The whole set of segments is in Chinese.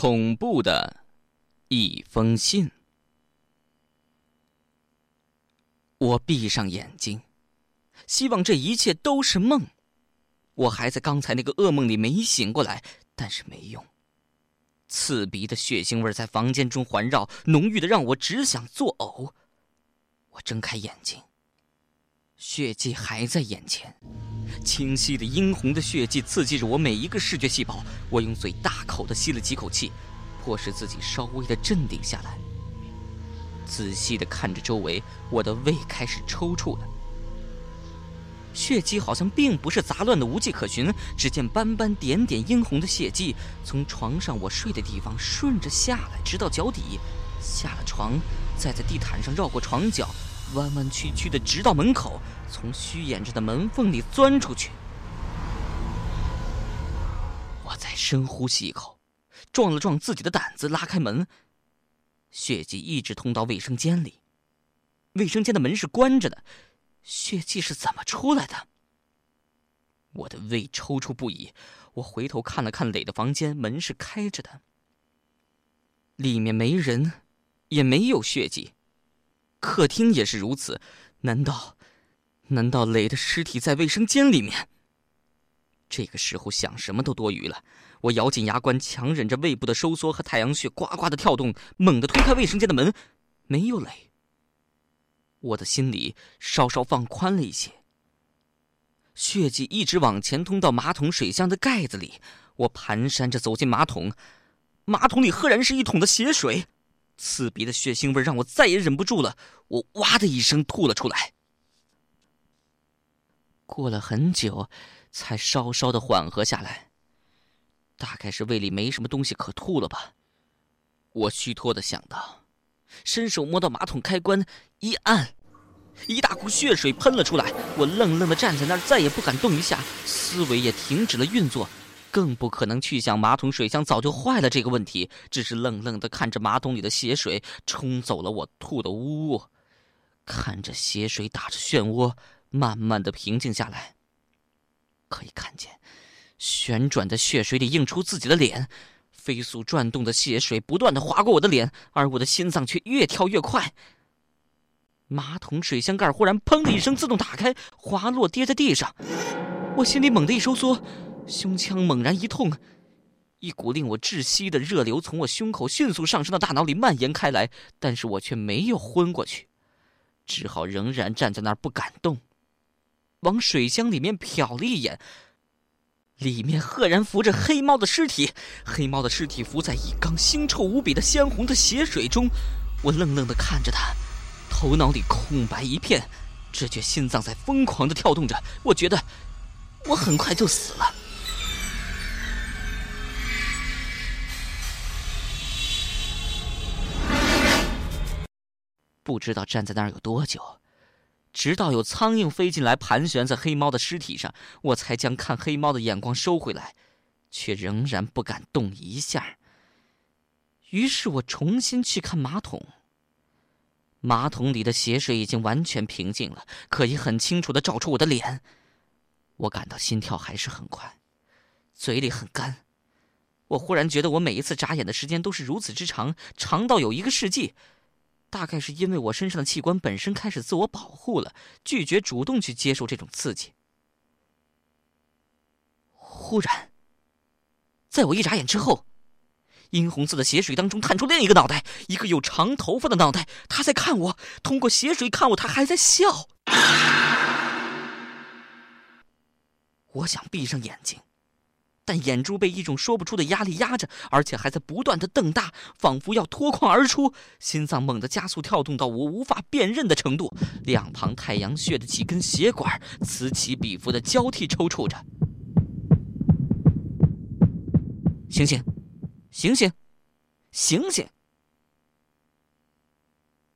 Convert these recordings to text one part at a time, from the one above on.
恐怖的一封信。我闭上眼睛，希望这一切都是梦。我还在刚才那个噩梦里没醒过来，但是没用。刺鼻的血腥味在房间中环绕，浓郁的让我只想作呕。我睁开眼睛，血迹还在眼前。清晰的殷红的血迹刺激着我每一个视觉细胞，我用嘴大口的吸了几口气，迫使自己稍微的镇定下来。仔细的看着周围，我的胃开始抽搐了。血迹好像并不是杂乱的无迹可寻，只见斑斑点点殷红的血迹从床上我睡的地方顺着下来，直到脚底，下了床，再在地毯上绕过床角。弯弯曲曲的，直到门口，从虚掩着的门缝里钻出去。我再深呼吸一口，壮了壮自己的胆子，拉开门。血迹一直通到卫生间里，卫生间的门是关着的，血迹是怎么出来的？我的胃抽搐不已，我回头看了看磊的房间，门是开着的，里面没人，也没有血迹。客厅也是如此，难道，难道磊的尸体在卫生间里面？这个时候想什么都多余了。我咬紧牙关，强忍着胃部的收缩和太阳穴呱呱的跳动，猛地推开卫生间的门，没有磊。我的心里稍稍放宽了一些。血迹一直往前通到马桶水箱的盖子里，我蹒跚着走进马桶，马桶里赫然是一桶的血水。刺鼻的血腥味让我再也忍不住了，我哇的一声吐了出来。过了很久，才稍稍的缓和下来。大概是胃里没什么东西可吐了吧，我虚脱的想到，伸手摸到马桶开关，一按，一大股血水喷了出来。我愣愣的站在那儿，再也不敢动一下，思维也停止了运作。更不可能去想马桶水箱早就坏了这个问题，只是愣愣的看着马桶里的血水冲走了我吐的污物，看着血水打着漩涡，慢慢的平静下来。可以看见，旋转的血水里映出自己的脸，飞速转动的血水不断的划过我的脸，而我的心脏却越跳越快。马桶水箱盖忽然砰的一声自动打开，滑落跌在地上，我心里猛地一收缩。胸腔猛然一痛，一股令我窒息的热流从我胸口迅速上升到大脑里蔓延开来，但是我却没有昏过去，只好仍然站在那儿不敢动，往水箱里面瞟了一眼，里面赫然浮着黑猫的尸体，黑猫的尸体浮在一缸腥臭无比的鲜红的血水中，我愣愣的看着它，头脑里空白一片，只觉心脏在疯狂的跳动着，我觉得我很快就死了。不知道站在那儿有多久，直到有苍蝇飞进来盘旋在黑猫的尸体上，我才将看黑猫的眼光收回来，却仍然不敢动一下。于是我重新去看马桶，马桶里的血水已经完全平静了，可以很清楚的照出我的脸。我感到心跳还是很快，嘴里很干。我忽然觉得我每一次眨眼的时间都是如此之长，长到有一个世纪。大概是因为我身上的器官本身开始自我保护了，拒绝主动去接受这种刺激。忽然，在我一眨眼之后，殷红色的血水当中探出另一个脑袋，一个有长头发的脑袋，他在看我，通过血水看我，他还在笑。我想闭上眼睛。但眼珠被一种说不出的压力压着，而且还在不断的瞪大，仿佛要脱眶而出。心脏猛地加速跳动到我无法辨认的程度，两旁太阳穴的几根血管此起彼伏的交替抽搐着。醒醒，醒醒，醒醒！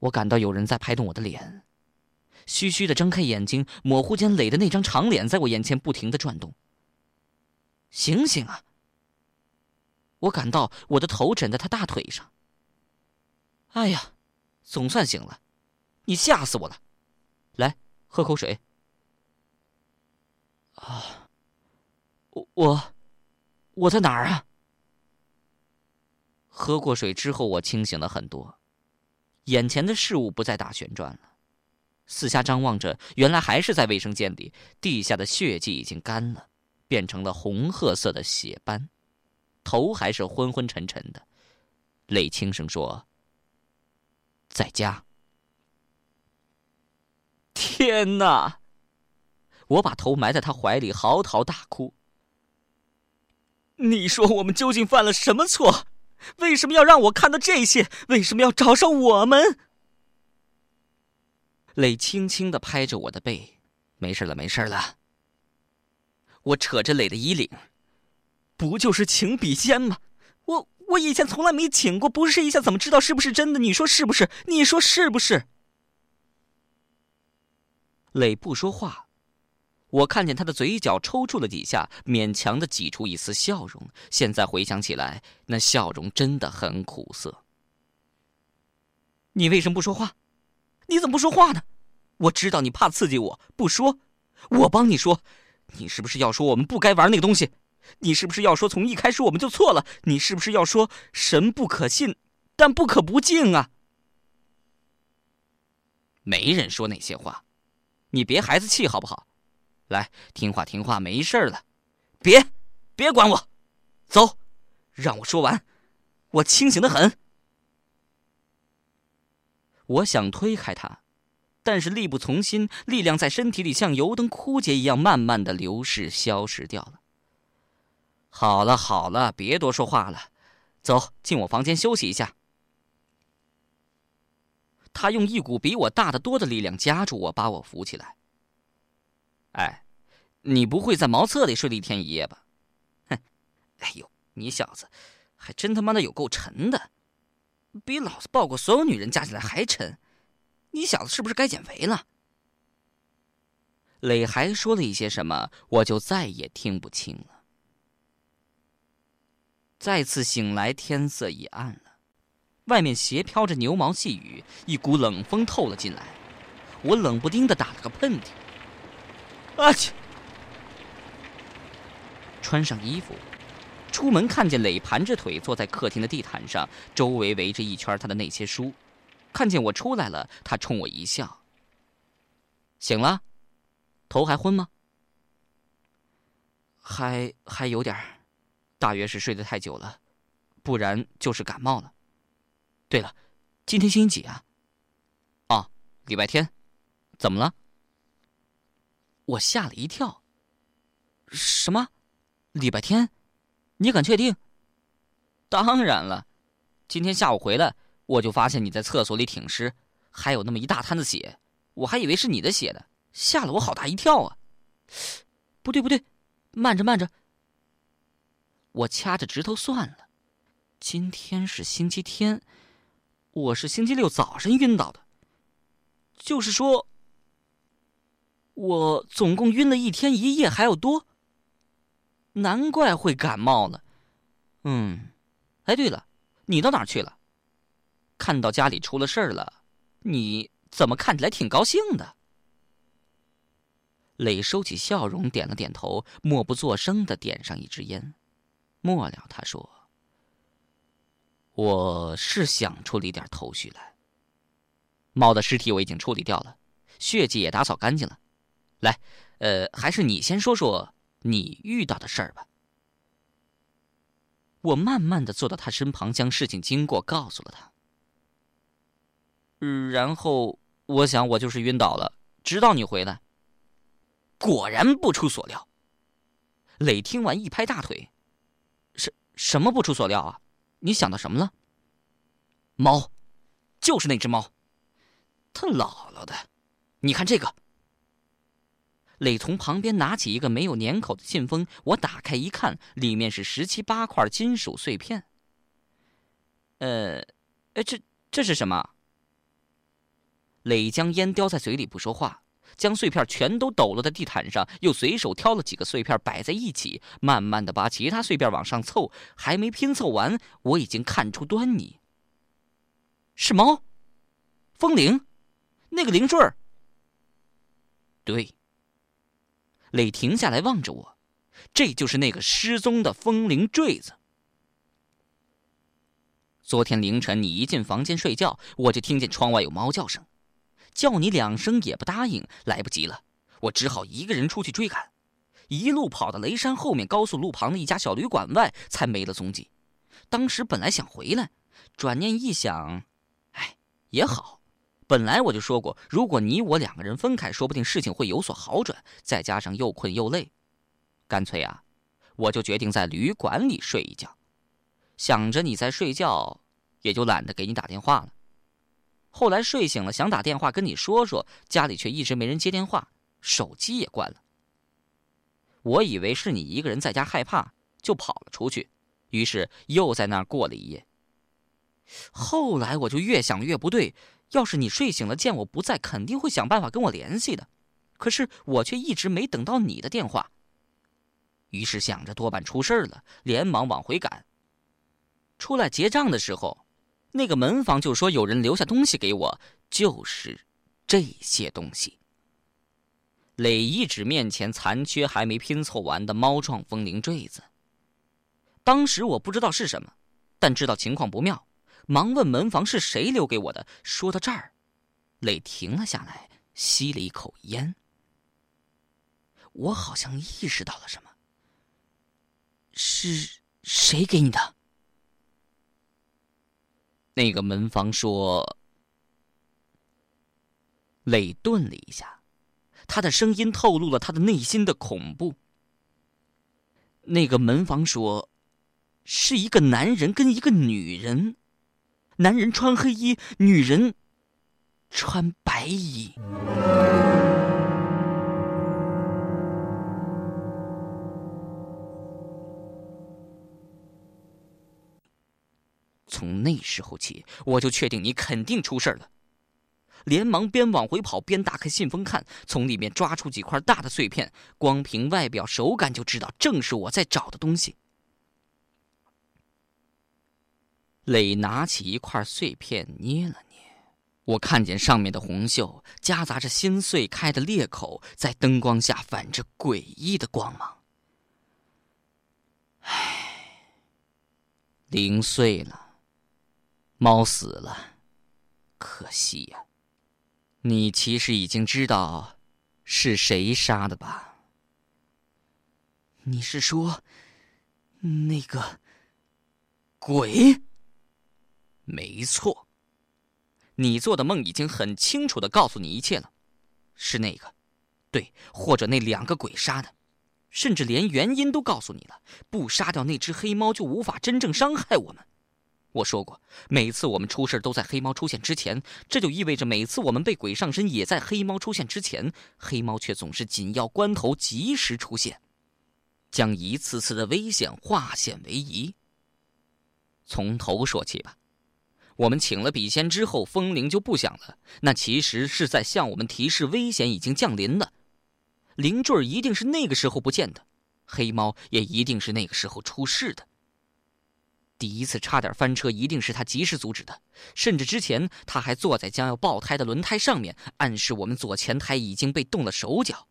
我感到有人在拍动我的脸，虚虚的睁开眼睛，模糊间垒的那张长脸在我眼前不停的转动。醒醒啊！我感到我的头枕在他大腿上。哎呀，总算醒了！你吓死我了！来，喝口水。啊，我我我在哪儿啊？喝过水之后，我清醒了很多，眼前的事物不再打旋转了。四下张望着，原来还是在卫生间里，地下的血迹已经干了，变成了红褐色的血斑，头还是昏昏沉沉的。泪轻声说：“在家。”天哪！我把头埋在他怀里，嚎啕大哭。你说我们究竟犯了什么错？为什么要让我看到这些？为什么要找上我们？泪轻轻的拍着我的背，没事了，没事了。我扯着磊的衣领，不就是情比肩吗？我我以前从来没请过，不试一下怎么知道是不是真的？你说是不是？你说是不是？磊不说话。我看见他的嘴角抽搐了几下，勉强的挤出一丝笑容。现在回想起来，那笑容真的很苦涩。你为什么不说话？你怎么不说话呢？我知道你怕刺激我，不说。我帮你说，你是不是要说我们不该玩那个东西？你是不是要说从一开始我们就错了？你是不是要说神不可信，但不可不敬啊？没人说那些话，你别孩子气好不好？来，听话听话，没事了，别，别管我，走，让我说完，我清醒的很。我想推开他，但是力不从心，力量在身体里像油灯枯竭一样，慢慢的流逝，消失掉了。好了好了，别多说话了，走进我房间休息一下。他用一股比我大得多的力量夹住我，把我扶起来。哎，你不会在茅厕里睡了一天一夜吧？哼！哎呦，你小子还真他妈的有够沉的，比老子抱过所有女人加起来还沉。你小子是不是该减肥了？磊还说了一些什么，我就再也听不清了。再次醒来，天色已暗了，外面斜飘着牛毛细雨，一股冷风透了进来，我冷不丁的打了个喷嚏。啊去！穿上衣服，出门看见磊盘着腿坐在客厅的地毯上，周围围着一圈他的那些书。看见我出来了，他冲我一笑。醒了，头还昏吗？还还有点大约是睡得太久了，不然就是感冒了。对了，今天星期几啊？哦，礼拜天。怎么了？我吓了一跳。什么？礼拜天？你敢确定？当然了，今天下午回来，我就发现你在厕所里挺尸，还有那么一大滩子血，我还以为是你的血呢，吓了我好大一跳啊！不对不对，慢着慢着。我掐着指头算了，今天是星期天，我是星期六早上晕倒的，就是说。我总共晕了一天一夜，还要多。难怪会感冒了。嗯，哎，对了，你到哪去了？看到家里出了事儿了，你怎么看起来挺高兴的？磊收起笑容，点了点头，默不作声的点上一支烟。末了，他说：“我是想出了一点头绪来。猫的尸体我已经处理掉了，血迹也打扫干净了。”来，呃，还是你先说说你遇到的事儿吧。我慢慢的坐到他身旁，将事情经过告诉了他。然后我想，我就是晕倒了，直到你回来。果然不出所料。磊听完一拍大腿：“什什么不出所料啊？你想到什么了？”猫，就是那只猫。他姥姥的，你看这个。磊从旁边拿起一个没有粘口的信封，我打开一看，里面是十七八块金属碎片。呃，哎，这这是什么？磊将烟叼在嘴里不说话，将碎片全都抖落在地毯上，又随手挑了几个碎片摆在一起，慢慢的把其他碎片往上凑，还没拼凑完，我已经看出端倪。是猫，风铃，那个铃坠儿。对。磊停下来望着我，这就是那个失踪的风铃坠子。昨天凌晨你一进房间睡觉，我就听见窗外有猫叫声，叫你两声也不答应，来不及了，我只好一个人出去追赶，一路跑到雷山后面高速路旁的一家小旅馆外，才没了踪迹。当时本来想回来，转念一想，哎，也好，本来我就说过，如果你我两个人分开，说不定事情会有所好转。再加上又困又累，干脆啊，我就决定在旅馆里睡一觉。想着你在睡觉，也就懒得给你打电话了。后来睡醒了，想打电话跟你说说，家里却一直没人接电话，手机也关了。我以为是你一个人在家害怕，就跑了出去，于是又在那儿过了一夜。后来我就越想越不对，要是你睡醒了见我不在，肯定会想办法跟我联系的，可是我却一直没等到你的电话。于是想着多半出事了，连忙往回赶。出来结账的时候，那个门房就说有人留下东西给我，就是这些东西。磊一指面前残缺还没拼凑完的猫状风铃坠子。当时我不知道是什么，但知道情况不妙，忙问门房是谁留给我的。说到这儿，磊停了下来，吸了一口烟。我好像意识到了什么。是谁给你的？那个门房说：“磊顿了一下，他的声音透露了他的内心的恐怖。那个门房说，是一个男人跟一个女人，男人穿黑衣，女人穿白衣。”那时候起，我就确定你肯定出事了，连忙边往回跑边打开信封看，从里面抓出几块大的碎片，光凭外表手感就知道正是我在找的东西。磊拿起一块碎片捏了捏，我看见上面的红锈夹杂着心碎开的裂口，在灯光下反着诡异的光芒。唉，零碎了。猫死了，可惜呀。你其实已经知道是谁杀的吧？你是说那个鬼？没错，你做的梦已经很清楚的告诉你一切了，是那个，对，或者那两个鬼杀的，甚至连原因都告诉你了。不杀掉那只黑猫，就无法真正伤害我们。我说过，每次我们出事都在黑猫出现之前，这就意味着每次我们被鬼上身也在黑猫出现之前。黑猫却总是紧要关头及时出现，将一次次的危险化险为夷。从头说起吧，我们请了笔仙之后，风铃就不响了，那其实是在向我们提示危险已经降临了。灵坠一定是那个时候不见的，黑猫也一定是那个时候出事的。第一次差点翻车，一定是他及时阻止的。甚至之前他还坐在将要爆胎的轮胎上面，暗示我们左前胎已经被动了手脚。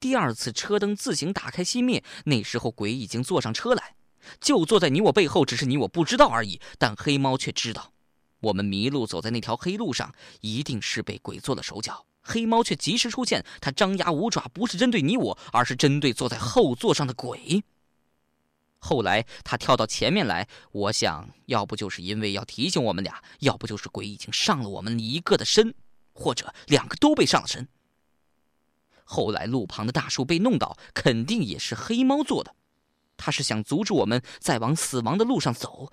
第二次车灯自行打开熄灭，那时候鬼已经坐上车来，就坐在你我背后，只是你我不知道而已。但黑猫却知道，我们迷路走在那条黑路上，一定是被鬼做了手脚。黑猫却及时出现，它张牙舞爪，不是针对你我，而是针对坐在后座上的鬼。后来他跳到前面来，我想要不就是因为要提醒我们俩，要不就是鬼已经上了我们一个的身，或者两个都被上了身。后来路旁的大树被弄倒，肯定也是黑猫做的，他是想阻止我们再往死亡的路上走。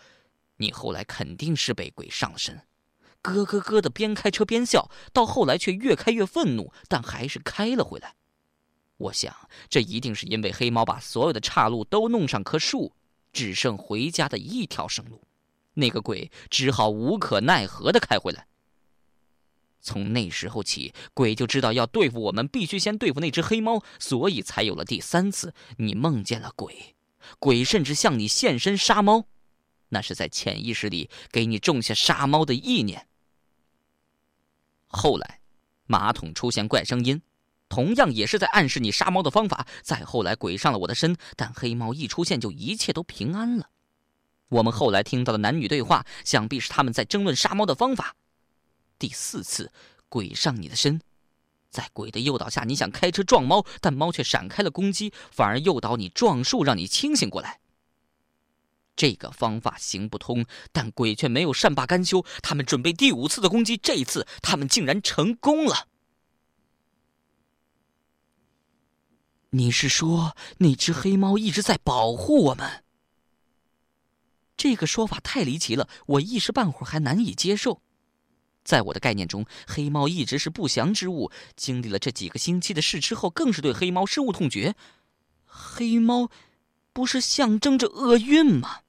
你后来肯定是被鬼上了身，咯咯咯的边开车边笑，到后来却越开越愤怒，但还是开了回来。我想，这一定是因为黑猫把所有的岔路都弄上棵树，只剩回家的一条生路，那个鬼只好无可奈何的开回来。从那时候起，鬼就知道要对付我们，必须先对付那只黑猫，所以才有了第三次你梦见了鬼，鬼甚至向你现身杀猫，那是在潜意识里给你种下杀猫的意念。后来，马桶出现怪声音。同样也是在暗示你杀猫的方法。再后来，鬼上了我的身，但黑猫一出现，就一切都平安了。我们后来听到的男女对话，想必是他们在争论杀猫的方法。第四次，鬼上你的身，在鬼的诱导下，你想开车撞猫，但猫却闪开了攻击，反而诱导你撞树，让你清醒过来。这个方法行不通，但鬼却没有善罢甘休，他们准备第五次的攻击。这一次，他们竟然成功了。你是说那只黑猫一直在保护我们？这个说法太离奇了，我一时半会儿还难以接受。在我的概念中，黑猫一直是不祥之物。经历了这几个星期的事之后，更是对黑猫深恶痛绝。黑猫，不是象征着厄运吗？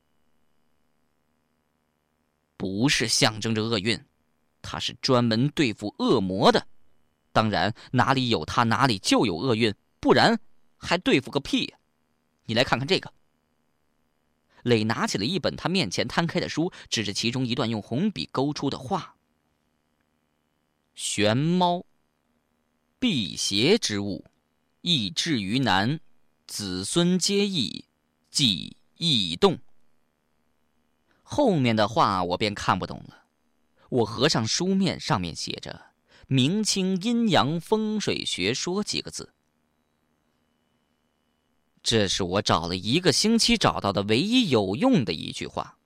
不是象征着厄运，它是专门对付恶魔的。当然，哪里有它，哪里就有厄运，不然还对付个屁呀！你来看看这个。磊拿起了一本他面前摊开的书，指着其中一段用红笔勾出的话：“玄猫，辟邪之物，易至于难，子孙皆易，即易动。”后面的话我便看不懂了。我合上书面，上面写着“明清阴阳风水学说”几个字。这是我找了一个星期找到的唯一有用的一句话。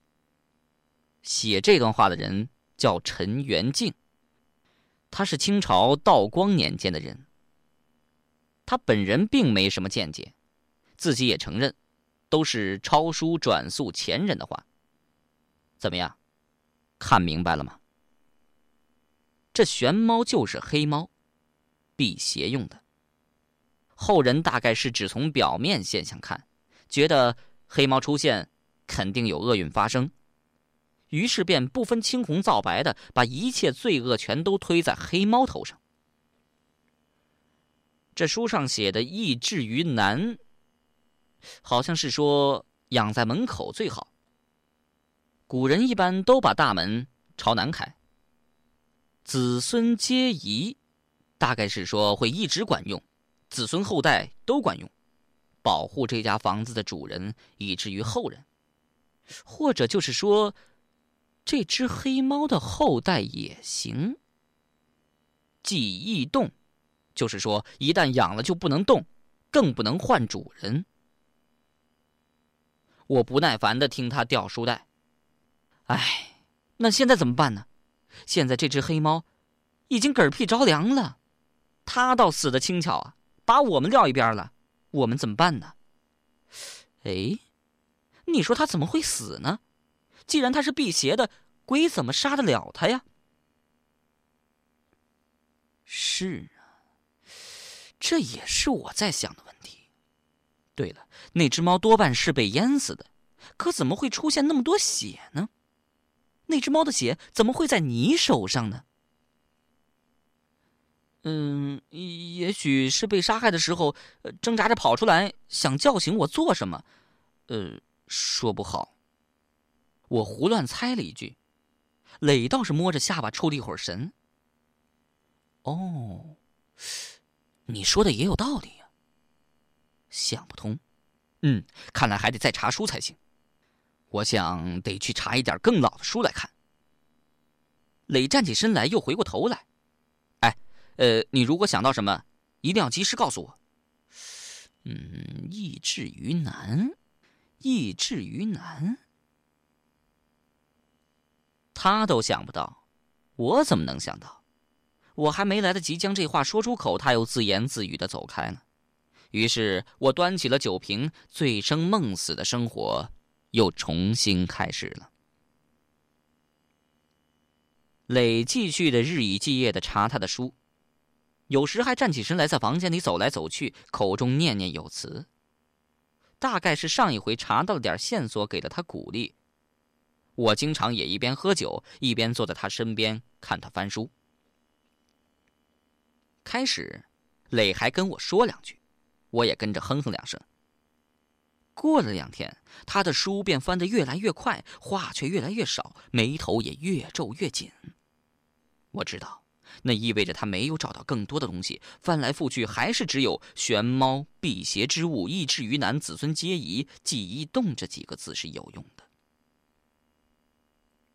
写这段话的人叫陈元敬，他是清朝道光年间的人。他本人并没什么见解，自己也承认，都是抄书转述前人的话。怎么样，看明白了吗？这玄猫就是黑猫，辟邪用的。后人大概是只从表面现象看，觉得黑猫出现肯定有厄运发生，于是便不分青红皂白的把一切罪恶全都推在黑猫头上。这书上写的“易至于难”，好像是说养在门口最好。古人一般都把大门朝南开。子孙皆宜，大概是说会一直管用。子孙后代都管用，保护这家房子的主人，以至于后人，或者就是说，这只黑猫的后代也行。记忆动，就是说一旦养了就不能动，更不能换主人。我不耐烦的听他掉书袋，哎，那现在怎么办呢？现在这只黑猫已经嗝屁着凉了，它倒死的轻巧啊。把我们撂一边了，我们怎么办呢？哎，你说他怎么会死呢？既然他是辟邪的，鬼怎么杀得了他呀？是啊，这也是我在想的问题。对了，那只猫多半是被淹死的，可怎么会出现那么多血呢？那只猫的血怎么会在你手上呢？嗯，也许是被杀害的时候，挣扎着跑出来，想叫醒我做什么？呃，说不好。我胡乱猜了一句。磊倒是摸着下巴抽了一会儿神。哦，你说的也有道理呀。想不通。嗯，看来还得再查书才行。我想得去查一点更老的书来看。磊站起身来，又回过头来。呃，你如果想到什么，一定要及时告诉我。嗯，易至于难，易至于难，他都想不到，我怎么能想到？我还没来得及将这话说出口，他又自言自语的走开了。于是我端起了酒瓶，醉生梦死的生活又重新开始了。磊继续的日以继夜的查他的书。有时还站起身来，在房间里走来走去，口中念念有词。大概是上一回查到了点线索，给了他鼓励。我经常也一边喝酒，一边坐在他身边看他翻书。开始，磊还跟我说两句，我也跟着哼哼两声。过了两天，他的书便翻得越来越快，话却越来越少，眉头也越皱越紧。我知道。那意味着他没有找到更多的东西，翻来覆去还是只有“玄猫辟邪之物，易至于难，子孙皆宜，记忆动”这几个字是有用的。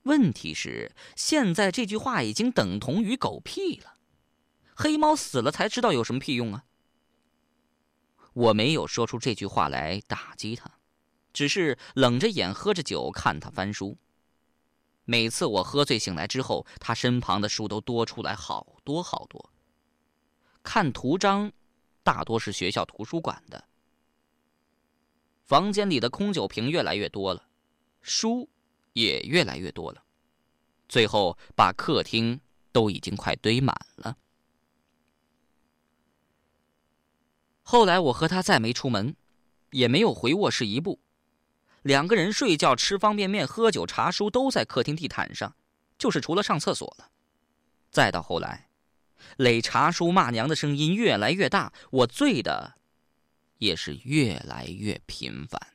问题是，现在这句话已经等同于狗屁了。黑猫死了才知道有什么屁用啊！我没有说出这句话来打击他，只是冷着眼喝着酒看他翻书。每次我喝醉醒来之后，他身旁的书都多出来好多好多。看图章，大多是学校图书馆的。房间里的空酒瓶越来越多了，书也越来越多了，最后把客厅都已经快堆满了。后来我和他再没出门，也没有回卧室一步，两个人睡觉、吃方便面、喝酒、查书都在客厅地毯上，就是除了上厕所了。再到后来，垒查书、骂娘的声音越来越大，我醉的也是越来越频繁。